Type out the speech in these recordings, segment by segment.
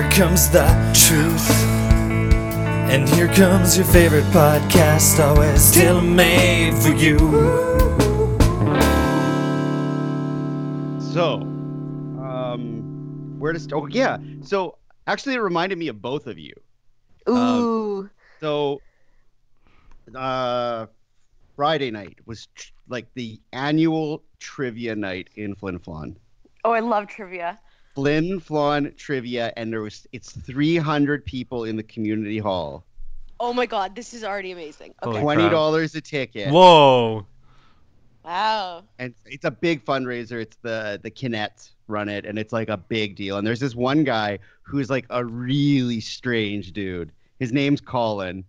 wisdom. And here comes the truth. And here comes your favorite podcast, always tailor made for you. So, um, where to start? Oh, yeah. So, actually, it reminded me of both of you. Ooh. So, uh, Friday night was tr- like the annual trivia night in Flin Flon. oh, I love trivia. Flin Flon trivia, and there was it's 300 people in the community hall. Oh my god, this is already amazing. Okay. Twenty dollars a ticket, Whoa. Wow. and it's a big fundraiser. It's the the Kinet run it, and it's like a big deal. And there's this one guy who's like a really strange dude. His name's Colin,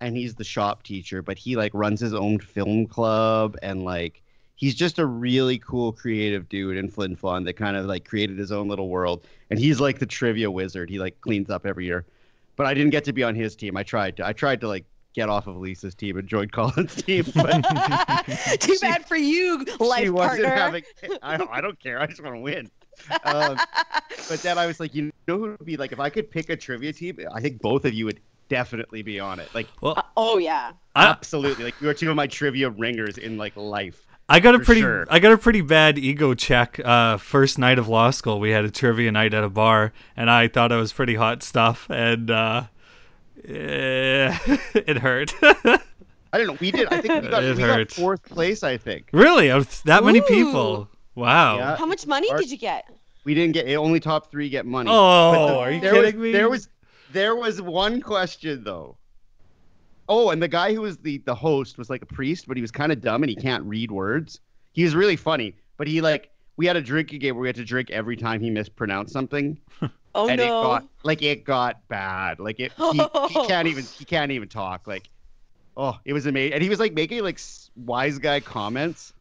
and he's the shop teacher, but he like runs his own film club and like he's just a really cool creative dude in Flin Flon that kind of like created his own little world. And he's like the trivia wizard. He like cleans up every year. But I didn't get to be on his team. I tried to. I tried to like get off of Lisa's team and join Colin's team, but Too bad for you, life she wasn't partner. having. I don't, I don't care. I just want to win. Um, but then I was like, you know who would be like if I could pick a trivia team? I think both of you would definitely be on it. Like Well, Uh, oh yeah. I, absolutely. Like you are two of my trivia ringers in like life. I got a pretty sure. I got a pretty bad ego check. Uh, first night of law school, we had a trivia night at a bar, and I thought I was pretty hot stuff, and uh, eh, it hurt. I don't know. We did. I think we got, It we got fourth place. I think really, I was- that many Ooh. people. Wow. Yeah. How much money Our- did you get? we didn't get only top three get money. Oh, the- are you kidding was, me? There was there was one question though. Oh, and the guy who was the the host was like a priest, but he was kind of dumb and he can't read words. He was really funny, but he like we had a drinking game where we had to drink every time he mispronounced something, Oh and no. it got like it got bad. Like it, he, he can't even he can't even talk. Like, oh, it was amazing, and he was like making like wise guy comments.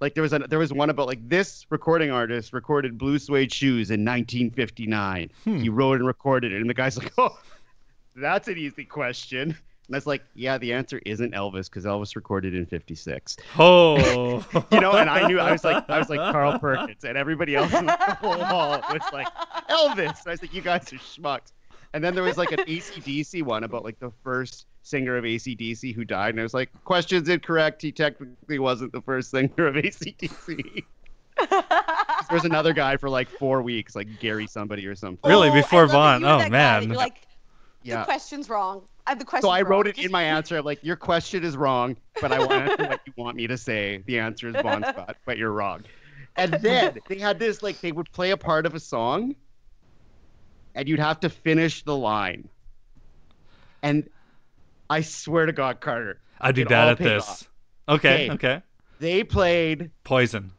Like there was a, there was one about like this recording artist recorded blue suede shoes in 1959. Hmm. He wrote and recorded it, and the guy's like, "Oh, that's an easy question." And I was like, "Yeah, the answer isn't Elvis because Elvis recorded in '56." Oh. You know, and I knew I was like I was like Carl Perkins, and everybody else in the whole hall was like Elvis. And I was like, "You guys are schmucks." And then there was like an ACDC one about like the first singer of ACDC who died, and I was like, "Question's incorrect. He technically wasn't the first singer of ACDC." there was another guy for like four weeks, like Gary somebody or something. Oh, really? Oh, Before I Vaughn? you were Oh, that guy man. Like, Yeah. the question's wrong. I the question. So I wrote it in my answer. I'm like, your question is wrong, but I want to what you want me to say. The answer is Bon Scott, but you're wrong. And then they had this like they would play a part of a song, and you'd have to finish the line. And I swear to God, Carter, I'd be bad at this. off. Okay, Okay. okay. they played Poison.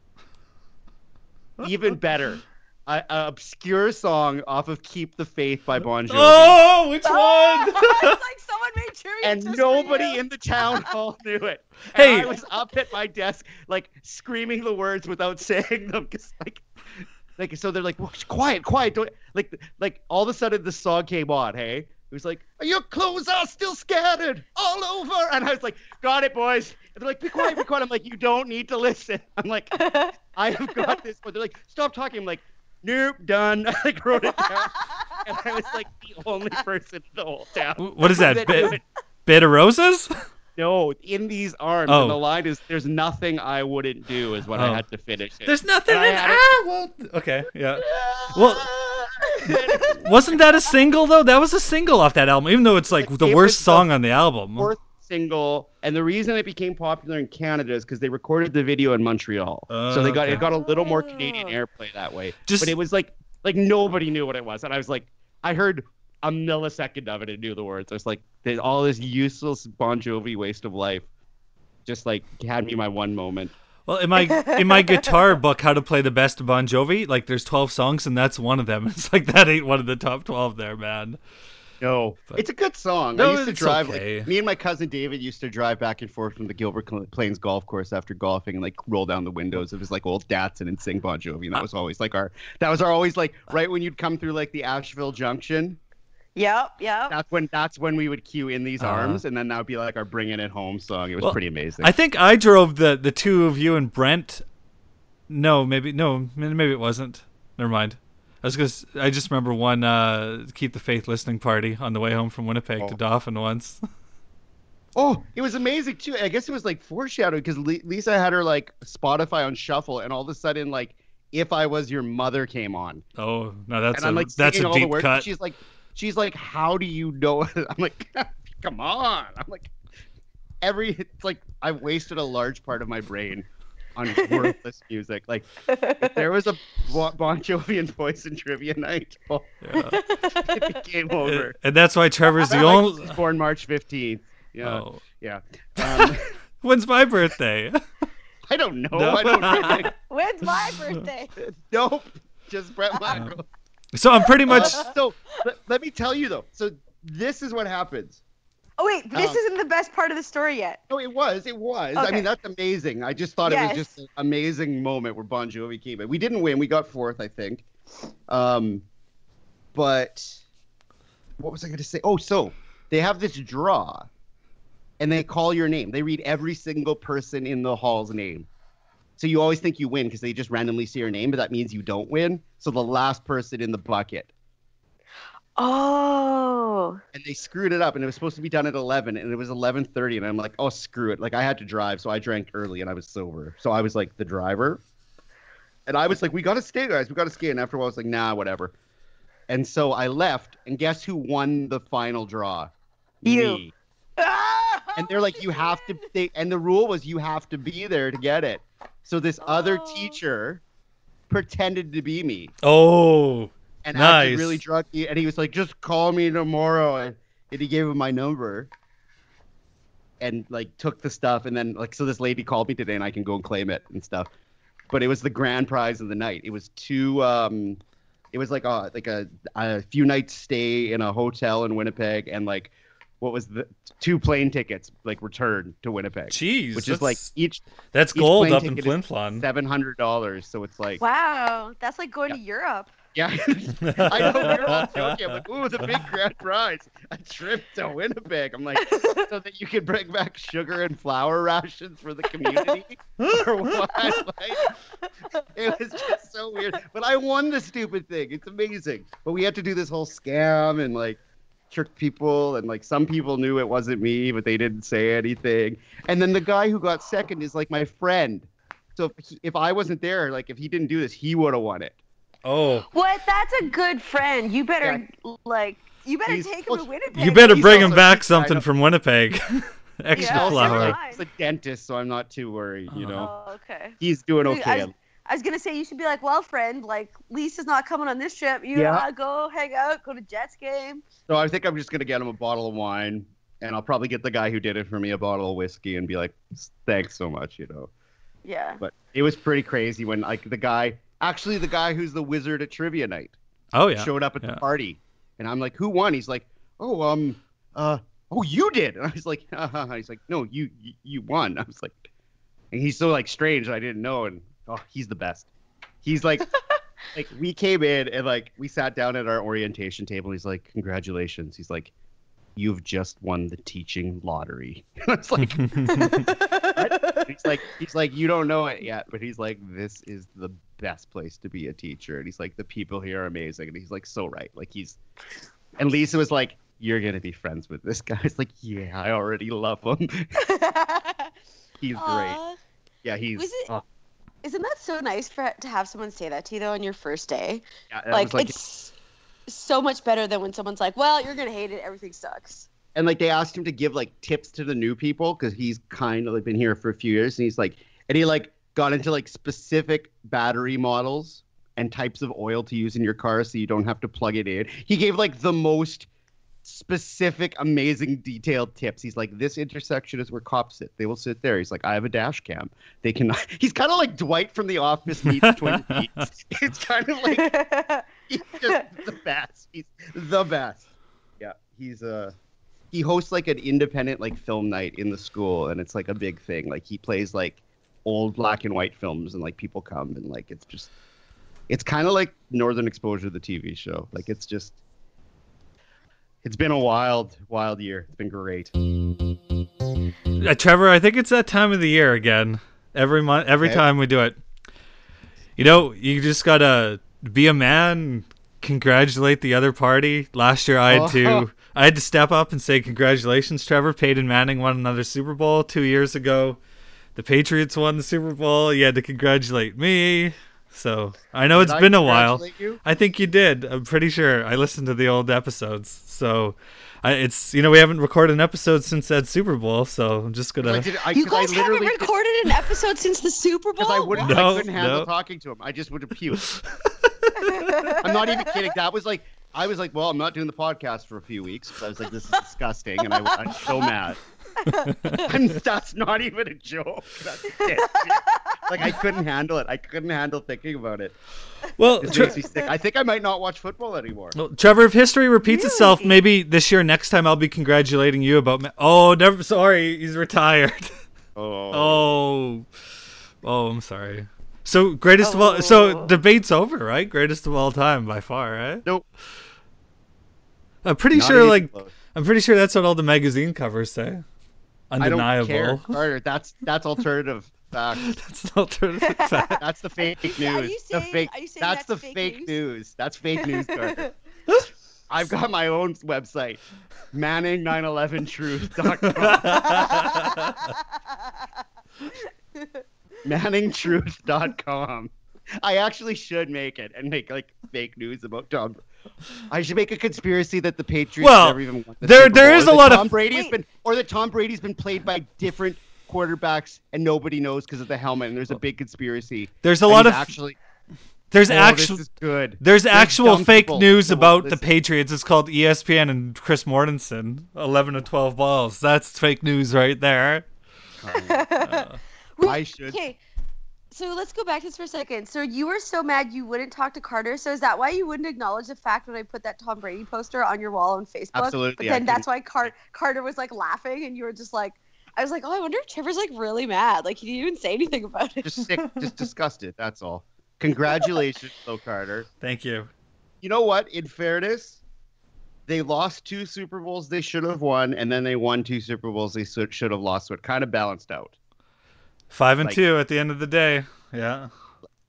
even better. A, a obscure song off of "Keep the Faith" by Bon Jovi. Oh, which ah, one? it's like someone made trivia and just for nobody you. in the town hall knew it. Hey. and I was up at my desk, like screaming the words without saying them, because like, like so they're like, quiet, quiet, don't like, like all of a sudden the song came on. Hey, it was like, your clothes are still scattered all over, and I was like, got it, boys. And they're like, be quiet, be quiet. I'm like, you don't need to listen. I'm like, I have got this. But they're like, stop talking. I'm like, nope, done. I like wrote it down, and I was like the only person in the whole town. What is that? that knew Bit, bit of roses? No, in these arms. Oh. And the oh. line is, "There's nothing I wouldn't do," is what Oh. I had to finish it. There's nothing And I in had I ah, won't. Okay, yeah. Well, wasn't that a single though? That was a single off that album, even though it's like Like, the it worst was the song on the album. fourth single, and the reason it became popular in Canada is because they recorded the video in Montreal, so they got Okay. it got a little more Canadian Oh. airplay that way. Just But it was like like nobody knew what it was, and I was like, I heard a millisecond of it and knew the words. I was like, all this useless Bon Jovi waste of life, just like had me my one moment. well, in my in my guitar book, how to play the best Bon Jovi, like there's 12 songs and that's one of them. It's like that ain't one of the top 12 there, man. No, But- it's a good song. No, I used to it's drive. okay. Like, me and my cousin David used to drive back and forth from the Gilbert Plains golf course after golfing and like roll down the windows of his like old Datsun and sing Bon Jovi. And that was always like our. That was our always like right when you'd come through like the Ashville Junction. Yep, yep. That's when that's when we would cue in these Uh-huh. arms, and then that would be like our bringing it home song. It was Well, pretty amazing. I think I drove the the two of you and Brent. No, maybe no, maybe it wasn't. Never mind. I was gonna. s- I just remember one uh, keep the faith listening party on the way home from Winnipeg to Oh. Dauphin once. Oh, it was amazing too. I guess it was like foreshadowed because Lisa had her like Spotify on shuffle, and all of a sudden, like "If I Was Your Mother" came on, oh no, that's and a I'm like that's a all the deep words. and cut. She's like, she's like, "How do you know?" I'm like, "Come on!" I'm like, every it's like I've wasted a large part of my brain on worthless music. Like, if there was a Bon Bon Jovi and Poison trivia night, oh, Yeah. it became over. And- and that's why Trevor's the Not like only. he born March 15th. Yeah, Oh. yeah. Um, When's my birthday? I don't know. No. I don't know. When's my birthday? nope. Just Bret Michael. so I'm pretty much. Uh, so let, let me tell you though. So this is what happens. Oh wait, this Um, isn't the best part of the story yet. No, it was. It was. I mean, that's amazing. I just thought it was just an amazing moment where Bon Jovi came in. We didn't win. We got fourth, I think. Um, but what was I going to say? Oh, so they have this draw, and they call your name. They read every single person in the hall's name. So you always think you win because they just randomly see your name, but that means you don't win. So the last person in the bucket. Oh. and they screwed it up and it was supposed to be done at 11 and it was 11:30 and I'm like oh screw it like I had to drive so I drank early and I was sober so I was like the driver and I was like we got to stay guys we got to stay and after a while I was like nah whatever and so I left and guess who won the final draw You. Me. and they're like you have to they, and the rule was you have to be there to get it so this other Oh. teacher pretended to be me Oh. And acted Nice. really drunky. And he was like, "Just call me tomorrow." And, and he gave him my number, and like took the stuff. And then like, so this lady called me today, and I can go and claim it and stuff. But it was the grand prize of the night. It was two. Um, it was like a like a, a few nights stay in a hotel in Winnipeg, and like what was the two plane tickets like returned to Winnipeg, Jeez. which is like each that's each gold plane up in ticket Flin Flon. seven hundred dollars. So it's like Wow, that's like going to Europe. Yeah, I know. We were all joking. I'm like, ooh, the big grand prize, a trip to Winnipeg. I'm like, so that you can bring back sugar and flour rations for the community, or what? Like, it was just so weird. But I won the stupid thing. It's amazing. But we had to do this whole scam and like trick people, and like some people knew it wasn't me, but they didn't say anything. And then the guy who got second is like my friend. So if, he, if I wasn't there, like if he didn't do this, he would have won it. Oh. What? That's a good friend. You better like. You better He's- take him to Winnipeg. You better bring him back something from Winnipeg. Extra Yeah, also flour. he's a dentist, so I'm not too worried. You know, Oh, okay. he's doing I okay. was, I was gonna say you should be like, well, friend, like Lisa's not coming on this trip. You Yeah. wanna go hang out, go to Jets game. So I think I'm just gonna get him a bottle of wine, and I'll probably get the guy who did it for me a bottle of whiskey, and be like, thanks so much, you know. Yeah. But it was pretty crazy when like the guy, actually the guy who's the wizard at trivia night, Oh yeah. showed up at yeah. the party, and I'm like, who won? He's like, oh um, uh, oh you did, and I was like, Haha. he's like, no, you you, you won. I was like, and he's so like strange, I didn't know, and oh, he's the best. He's like, like we came in and like we sat down at our orientation table. He's like, congratulations. He's like, you've just won the teaching lottery. I was like, he's like, he's like, you don't know it yet, but he's like, this is the best place to be a teacher. And he's like, the people here are amazing. And he's like, so right. Like he's, and Lisa was like, you're gonna be friends with this guy. It's like, yeah, I already love him. he's great. Yeah, he's. Was it- oh, Isn't that so nice for to have someone say that to you though on your first day? yeah, Like, like it's so much better than when someone's like, "Well, you're gonna hate it. Everything sucks." and like they asked him to give like tips to the new people because he's kind of like been here for a few years and he's like and he like got into like specific battery models and types of oil to use in your car so you don't have to plug it in he gave like the most specific amazing detailed tips he's like this intersection is where cops sit they will sit there he's like i have a dash cam they can he's kind of like dwight from the office meets twin peaks it's kind of like he's just the best. He's the best. Yeah, he's uh he hosts like an independent like film night in the school and it's like a big thing. Like he plays like old black and white films and like people come and like it's just it's kind of like Northern Exposure the TV show. Like it's just it's been a wild wild year. It's been great. Uh, Trevor, I think it's that time of the year again. Every month, every Okay. time we do it. You know, you just gotta be a man, congratulate the other party. Last year, I had Oh. to I had to step up and say congratulations, Trevor. Peyton Manning won another Super Bowl two years ago. The Patriots won the Super Bowl. You had to congratulate me. So I know Did it's I been a while. you? I think you did. I'm pretty sure. I listened to the old episodes. So I, it's you know we haven't recorded an episode since that Super Bowl, so I'm just gonna. did, I, You 'cause I guys haven't recorded an episode since the Super Bowl. because I wouldn't, What? No, I couldn't handle no. talking to him. I just would have puke. I'm not even kidding. That was like, I was like, well, I'm not doing the podcast for a few weeks. I was like, this is disgusting, and I, I'm so mad. I'm, that's not even a joke. That's it. Like I couldn't handle it. I couldn't handle thinking about it. Well, It makes me sick. I think I might not watch football anymore. well, Trevor, if history repeats itself, maybe this year, next time, I'll be congratulating you about. Ma- oh, never. Sorry, he's retired. Oh. Oh, oh, I'm sorry. So greatest of all. So Oh. debate's over, right? Greatest of all time by far, right? Nope. I'm pretty Not sure, like, close. I'm pretty sure that's what all the magazine covers say. Undeniable. I don't Undeniable. care, Carter. That's that's alternative fact. that's an alternative fact. That's the fake Are you news. saying- the fake. are you saying that's, that's the fake fake news? news? That's fake news, Carter. I've got my own website, Manning911truth.com. ManningTruth.com. I actually should make it and make like fake news about Tom. I should make a conspiracy that the Patriots Well, never even won the there- Super there Bowl, is a lot of- Tom Brady has Wait. been, or that Tom Brady's been played by different quarterbacks and nobody knows because of the helmet. And there's a big conspiracy. There's a lot of actually. there's oh, actual This is good. there's actual fake people news that won't about the. Patriots. It's called ESPN and Chris Mortensen. 11 to 12 balls. That's fake news right there. Uh, I should. Okay, so let's go back to this for a second. So you were so mad you wouldn't talk to Carter. So is that why you wouldn't acknowledge the fact when I put that Tom Brady poster on your wall on Facebook? Absolutely, But then that's why Car- Carter was like laughing, and you were just like, I was like, oh, I wonder if Trevor's like really mad. Like he didn't even say anything about it. Just sick, just disgusted. That's all. Congratulations, though, Carter. thank you. You know what? In fairness, they lost two Super Bowls they should have won, and then they won two Super Bowls they should should have lost. So it kind of balanced out. Five and Like- two at the end of the day. Yeah.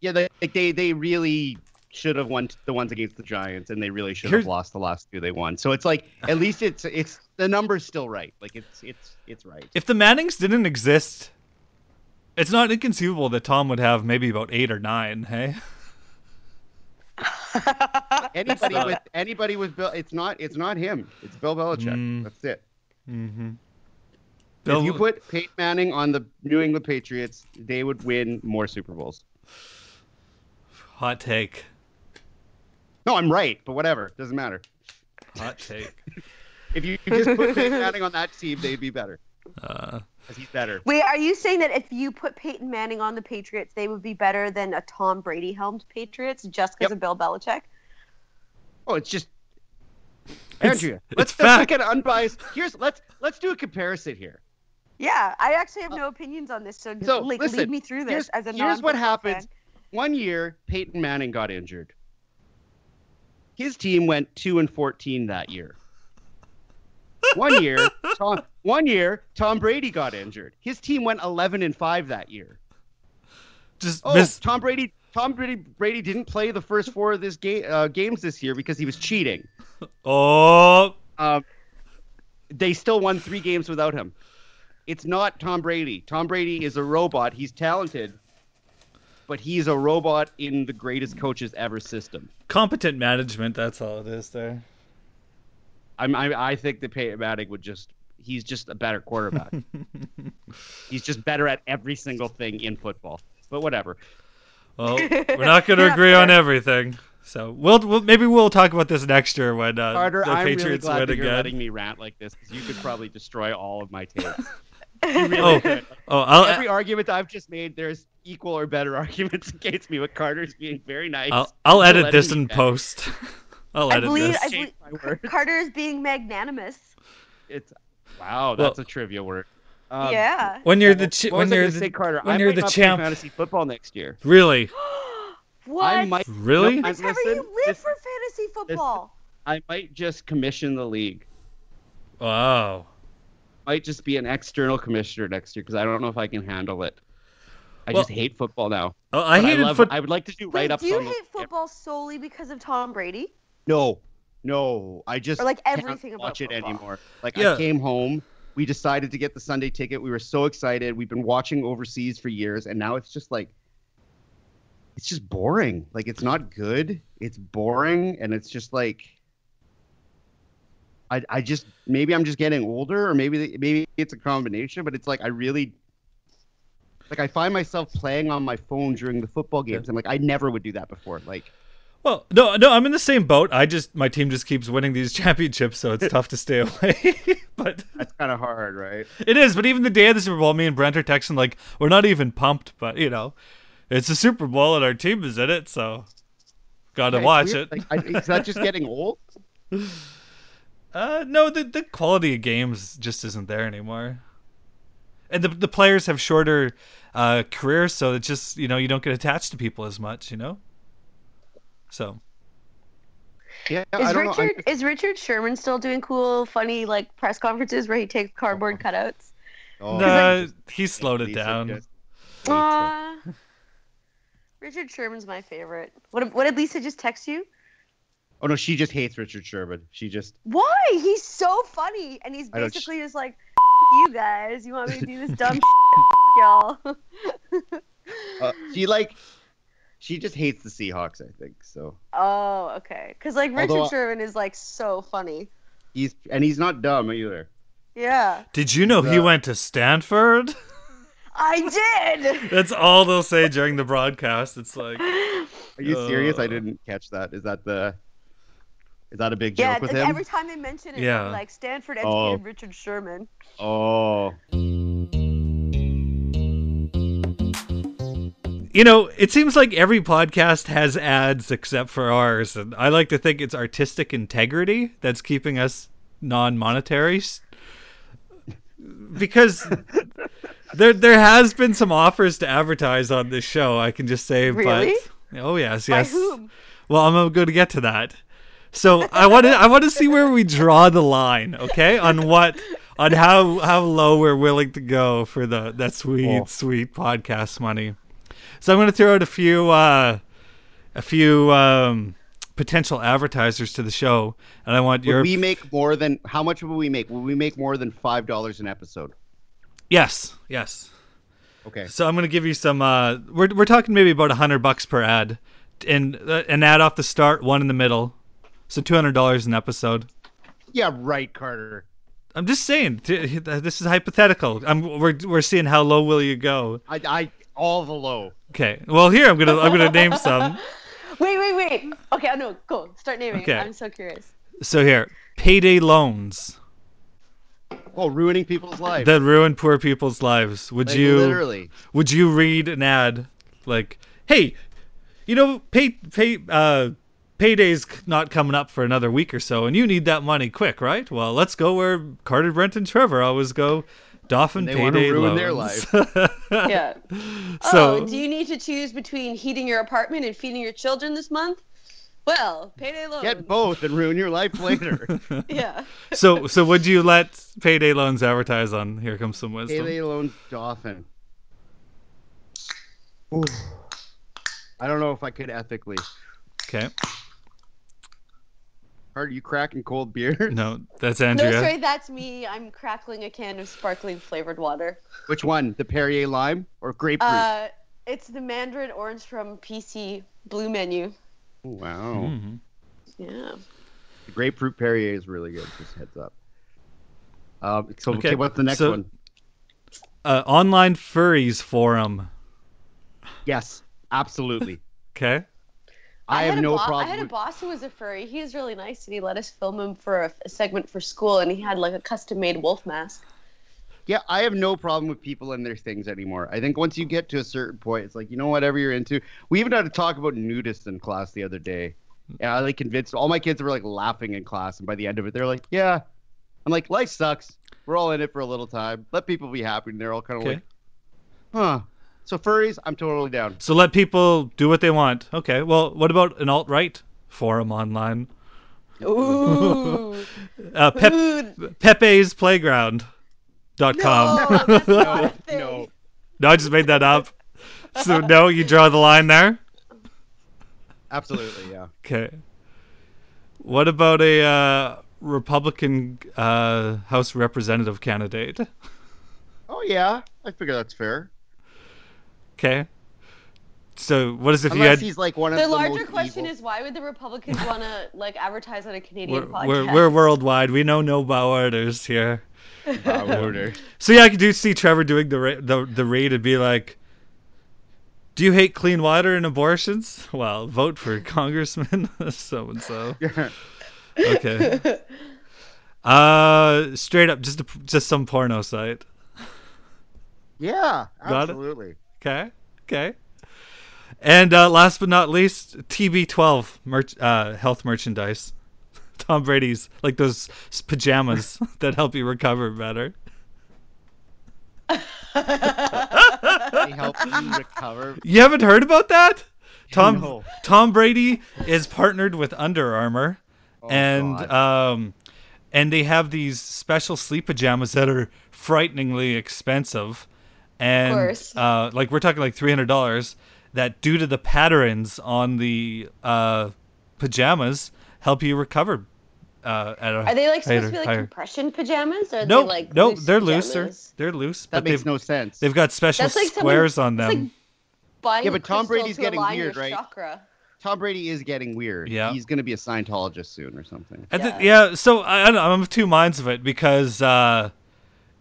Yeah, they like they they really should have won the ones against the Giants, and they really should Here's- have lost the last two they won. So it's like at least it's it's the number's still right. Like it's it's it's right. If the Mannings didn't exist, it's not inconceivable that Tom would have maybe about eight or nine. Hey. Anybody with anybody with Bill, it's not it's not him. It's Bill Belichick. Mm. That's it. Mm-hmm. if you put Peyton Manning on the New England Patriots, they would win more Super Bowls. hot take. No, I'm right, but whatever, doesn't matter. Hot take. If you just put Peyton Manning on that team, they'd be better Uh, because he's better. Wait, are you saying that if you put Peyton Manning on the Patriots, they would be better than a Tom Brady helmed Patriots just because Yep. of Bill Belichick? Oh, it's just Andrea. it's let's, fact. let's look at unbiased. Here's let's let's do a comparison here. Yeah, I actually have no opinions on this, so, just, so, like, listen, lead me through this as a here's what non-football happens. fan. One year, Peyton Manning got injured. His team went two and fourteen that year. One year, Tom, one year, Tom Brady got injured. His team went eleven and five that year. just Oh, miss. Tom Brady. Tom Brady, Brady didn't play the first four of this game uh, games this year because he was cheating. Oh, Um, they still won three games without him. It's not Tom Brady. Tom Brady is a robot. He's talented, but he's a robot in the greatest coaches ever system. competent management. That's all it is there. I'm, I, I think that Peyton Manning would just. He's just a better quarterback. he's just better at every single thing in football. But whatever. Well, we're not going to Yeah, agree on everything. So we'll, we'll maybe we'll talk about this next year when uh, Carter, the I'm really Patriots glad win that you're again. letting me rant like this because you could probably destroy all of my takes. You really Oh, could. oh, I'll, Every argument I've just made, there's equal or better arguments against me. But Carter's being very nice. I'll, I'll edit this me in vent. post. I'll I edit believe, this. I believe. Carter is being magnanimous. It's wow, Well- that's a trivia word. Um, yeah. When you're the ch- when you're gonna the, say, Carter, when I you're might the not champ. fantasy football next year. really, what? I might really. No, I- Trevor, listen, you live listen, for fantasy football. I might just commission the league. wow. Might just be an external commissioner next year because I don't know if I can handle it. I Well- just hate football now. Oh, I But hated love, foot. I would like to do right up. ups do you on hate football solely because of Tom Brady? No, no, I just Or, like, can't everything about watch it football. anymore. Like Yeah. I came home, we decided to get the Sunday ticket. We were so excited. We've been watching overseas for years, and now it's just like it's just boring. Like it's not good. It's boring, and it's just like I I just maybe I'm just getting older, or maybe maybe it's a combination. But it's like I really. Like I find myself playing on my phone during the football games. I'm like, I never would do that before. Like, Well, no, no, I'm in the same boat. I just my team just keeps winning these championships, so it's tough to stay away. but that's kind of hard, right? it is. But even the day of the Super Bowl, me and Brent are texting like we're not even pumped, but you know, it's a Super Bowl and our team is in it, so gotta Yeah, watch it. Like, I, is that just getting old? Uh, no, the the quality of games just isn't there anymore. And the the players have shorter uh, careers, so it's just you know you don't get attached to people as much, you know. So Yeah, I Is don't know. I'm Richard is Richard Sherman still doing cool, funny like press conferences where he takes cardboard cutouts? Oh, nah, he slowed it down. just hates it. Aw. Richard Sherman's my favorite. What what did Lisa just text you? Oh no, she just hates Richard Sherman. She just Why? He's so funny, and he's I don't- basically just like, "F- you guys. You want me to do this dumb shit? Y'all. uh, she like she just hates the Seahawks. I think so. oh, okay. Because like Richard Although- Sherman is like so funny. He's and he's not dumb either. Yeah, Did you know he went to Stanford? I did. That's all they'll say during the broadcast. It's like, Are you serious? I Uh. didn't catch that. Is that the? Is that a big joke yeah, with like him? every time they mention it, Yeah. like Stanford Oh. Richard Sherman. Oh, you know, it seems like every podcast has ads except for ours, and I like to think it's artistic integrity that's keeping us non-monetary. Because there there has been some offers to advertise on this show. I can just say, Really? but oh yes, yes. By yes. whom? Well, I'm going to get to that. So I want to I want to see where we draw the line, okay? On what on how how low we're willing to go for the that sweet Oh. sweet podcast money. So I'm going to throw out a few uh, a few um, potential advertisers to the show, and I want would your we make more than how much will we make? Will we make more than five dollars an episode? yes yes. Okay. So I'm going to give you some. Uh, we're we're talking maybe about a hundred bucks per ad, and uh, an ad off the start, one in the middle, so two hundred dollars an episode. Yeah, right, Carter. I'm just saying, this is hypothetical. I'm, we're, we're seeing how low will you go. I, I all the low. Okay. Well, here I'm gonna I'm gonna name some. Wait, wait, wait. Okay, I know. Go. Start naming. Okay. I'm so curious. So here, payday loans Oh, ruining people's lives. that ruin poor people's lives. Would Like, you literally? would you read an ad like, hey, you know, pay pay uh payday's not coming up for another week or so, and you need that money quick, right? Well, let's go where Carter, Brent, and Trevor always go. Dauphin And they wanna payday ruin their life. Yeah. So oh, do you need to choose between heating your apartment and feeding your children this month? Well, payday loans. Get both and ruin your life later. Yeah. so so would you let payday loans advertise on Here Comes Some Wisdom? Payday loans Dauphin. Ooh. I don't know if I could ethically. Okay. Are you cracking cold beer? No, that's Andrea. No, Andrea. sorry, that's me. I'm crackling a can of sparkling flavored water. Which one? The Perrier lime or grapefruit? Uh, it's the Mandarin orange from PC Blue Menu. Oh, wow. Mhm. Yeah. The grapefruit Perrier is really good. Just heads up. Um, so okay. Okay, what's the next so- one? Uh, online furries forum. Yes, absolutely. Okay. I, had have a no bo- I had a boss who was a furry. He was really nice, and he let us film him for a, a segment for school, and he had like a custom-made wolf mask. Yeah, I have no problem with people and their things anymore. I think once you get to a certain point, it's like you know whatever you're into. We even had to talk about nudists in class the other day. And I like convinced all my kids were like laughing in class, and by the end of it, they're like, "Yeah." I'm like, "Life sucks. We're all in it for a little time. Let people be happy." And they're all kind of Okay. like, "Huh." So furries, I'm totally down. So let people do what they want. Okay. Well, what about an alt right forum online? Ooh. Uh, Pep- Ooh. Pepe's Playground. Dot com. No, that's not no. No, I just made that up. So no, you draw the line there. Absolutely, yeah. Okay. What about a uh, Republican uh, House Representative candidate? Oh yeah, I figure that's fair. Okay. So what is if you had he's like one of The the, larger most question evil. is why would the Republicans want to like advertise on a Canadian we're, podcast? we're, we're worldwide. We know no bow orders here. Wow, order. So yeah, I could do see Trevor doing the ra- the the raid and be like, "Do you hate clean water and abortions? Well, vote for Congressman so and so." Okay. Uh, straight up, just a, just some porno site. yeah, Got it? absolutely. Okay. Okay. And uh, last but not least, TB12 merch, uh, health merchandise. Tom Brady's like those pajamas that help you recover better. You recover. You haven't heard about that? Tom No. Tom Brady is partnered with Under Armour, Oh, and God. um, and they have these special sleep pajamas that are frighteningly expensive, and course. uh, like we're talking like three hundred dollars. That due to the patterns on the uh, pajamas help you recover. Uh, at a Are they like supposed to be like higher- compression pajamas? Or are No, they like no, loose they're looser. They're loose, that but makes they've no sense. they've got special That's like someone- squares on them. like Yeah, but Tom crystal Brady's to getting weird, right? Chakra. Tom Brady is getting weird. Yeah. He's gonna be a Scientologist soon or something. I thi- Yeah. yeah, so I, I don't know, I'm of two minds of it because, uh,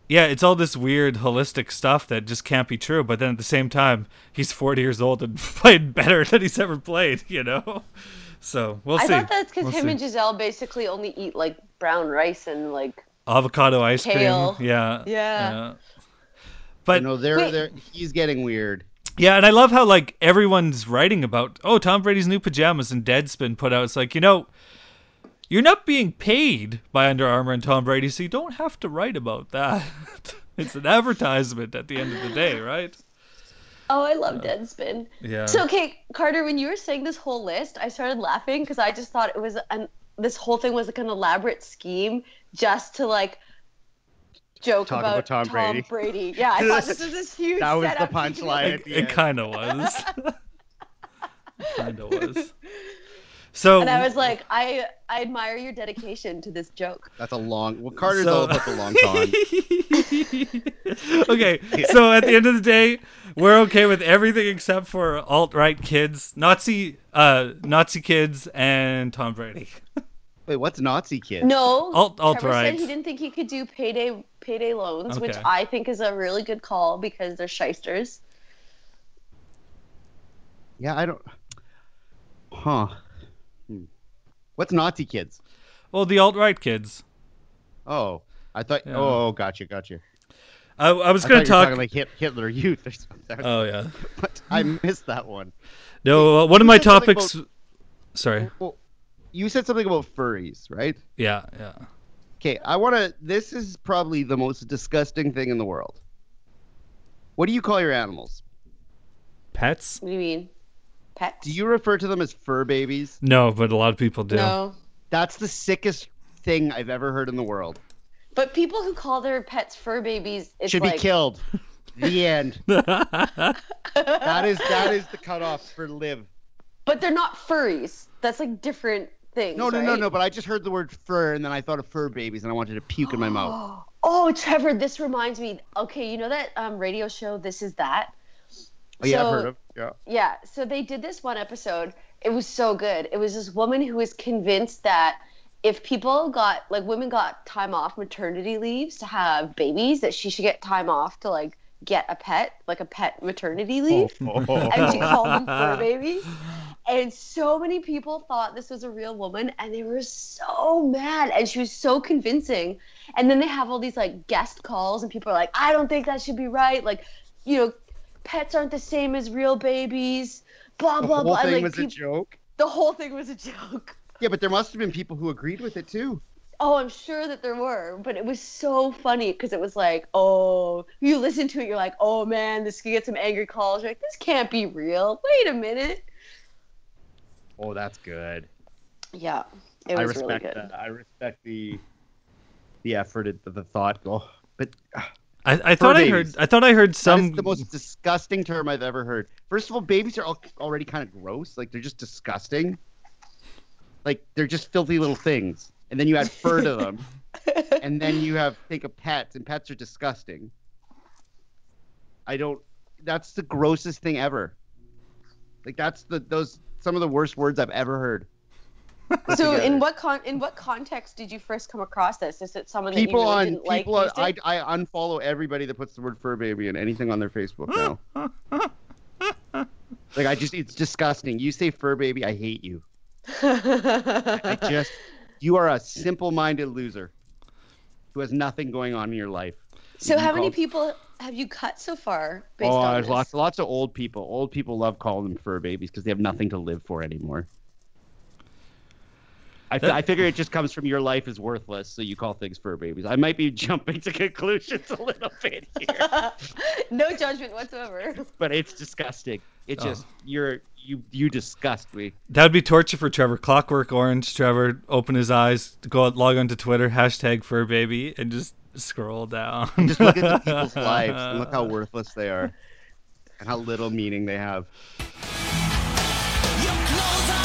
yeah, it's all this weird holistic stuff that just can't be true. But then at the same time, he's 40 years old and playing better than he's ever played, you know? So we'll I see. thought that's because We'll him see. and Gisele basically only eat like brown rice and like. Avocado ice Kale. cream. Yeah. Yeah. But But no, they're Wait. they're he's getting weird. yeah, and I love how like everyone's writing about oh Tom Brady's new pajamas and Deadspin put out. It's like you know, you're not being paid by Under Armour and Tom Brady, so you don't have to write about that. it's an advertisement at the end of the day, right? Oh, I love Deadspin. Yeah. So okay, Carter, when you were saying this whole list, I started laughing because I just thought it was an this whole thing was like an elaborate scheme just to like joke Talk about, about Tom Brady. Yeah, I thought this was this huge. That was the setup to punchline. it, it kind of was. kind of was. So And I was like, I I admire your dedication to this joke. That's a long. Well, Carter's So- all about the long con. okay, so at the end of the day, we're okay with everything except for alt-right kids, Nazi, uh, Nazi kids, and Tom Brady. Wait, what's Nazi kid? No, alt alt right. said he didn't think he could do payday payday loans, which I think is a really good call because they're shysters. Yeah, I don't. Huh. What's Nazi kids? Well, the alt-right kids. Oh, I thought. Yeah. Oh, gotcha, gotcha. I, I was gonna thought you were talk. talking like Hitler Youth or something. oh yeah. But I missed that one. No, uh, one of my said something topics. Sorry. Well, you said something about furries, right? Yeah, yeah. Okay, I want to. This is probably the most disgusting thing in the world. What do you call your animals? Pets? What do you mean? Pets? Do you refer to them as fur babies? No, but a lot of people do. No. That's the sickest thing I've ever heard in the world. But people who call their pets fur babies, it's Should like be killed. the end. That is that is the cutoff for live. But they're not furries. That's like different things. No, no, no, right? no. But I just heard the word fur, and then I thought of fur babies, and I wanted to puke in my mouth. Oh, Trevor, this reminds me. Okay, you know that um, radio show, This Is That? Oh yeah, I've heard of. Yeah. Yeah, so they did this one episode. It was so good. It was this woman who was convinced that if people got like women got time off maternity leaves to have babies, that she should get time off to like get a pet, like a pet maternity leave. Oh. And she called them fur babies. And so many people thought this was a real woman and they were so mad. And she was so convincing. And then they have all these like guest calls and people are like, I don't think that should be right. Like, you know, pets aren't the same as real babies. Blah The blah The whole blah. And, thing like, was a joke. the whole thing was a joke. Yeah, but there must have been people who agreed with it too. Oh, I'm sure that there were, but it was so funny because it was like, oh, you listen to it, you're like, oh man, this could get some angry calls. You're like, this can't be real. Wait a minute. Oh, that's good. Yeah, it I was really respect good. that. I respect the the effort, the, the thought. Oh, but uh, I, I thought I heard. I thought I heard some. is the most disgusting term I've ever heard. First of all, babies are al- already kind of gross. Like they're just disgusting. like they're just filthy little things, and then you add fur to them, and then you have think of pets, and pets are disgusting. I don't. That's the grossest thing ever. Like that's the those some of the worst words I've ever heard. So, in what con in what context did you first come across this? Is it someone that you really on didn't like? people on, used I? I unfollow everybody that puts the word fur baby in anything on their Facebook now. like I just it's disgusting. You say fur baby, I hate you. I just you are a simple-minded loser who has nothing going on in your life. so, You how many people have you cut so far? Based Oh, on there's this? lots lots of old people. Old people love calling them fur babies because they have nothing to live for anymore. I, I figure it just comes from your life is worthless, so you call things fur babies. I might be jumping to conclusions a little bit here, no judgment whatsoever. but it's disgusting. It Oh. just you're you you disgust me. That'd be torture for Trevor. Clockwork Orange. Trevor, open his eyes, go out, log onto Twitter, hashtag fur baby, and just scroll down. Just look at the people's lives and look how worthless they are, and how little meaning they have. Your clothes are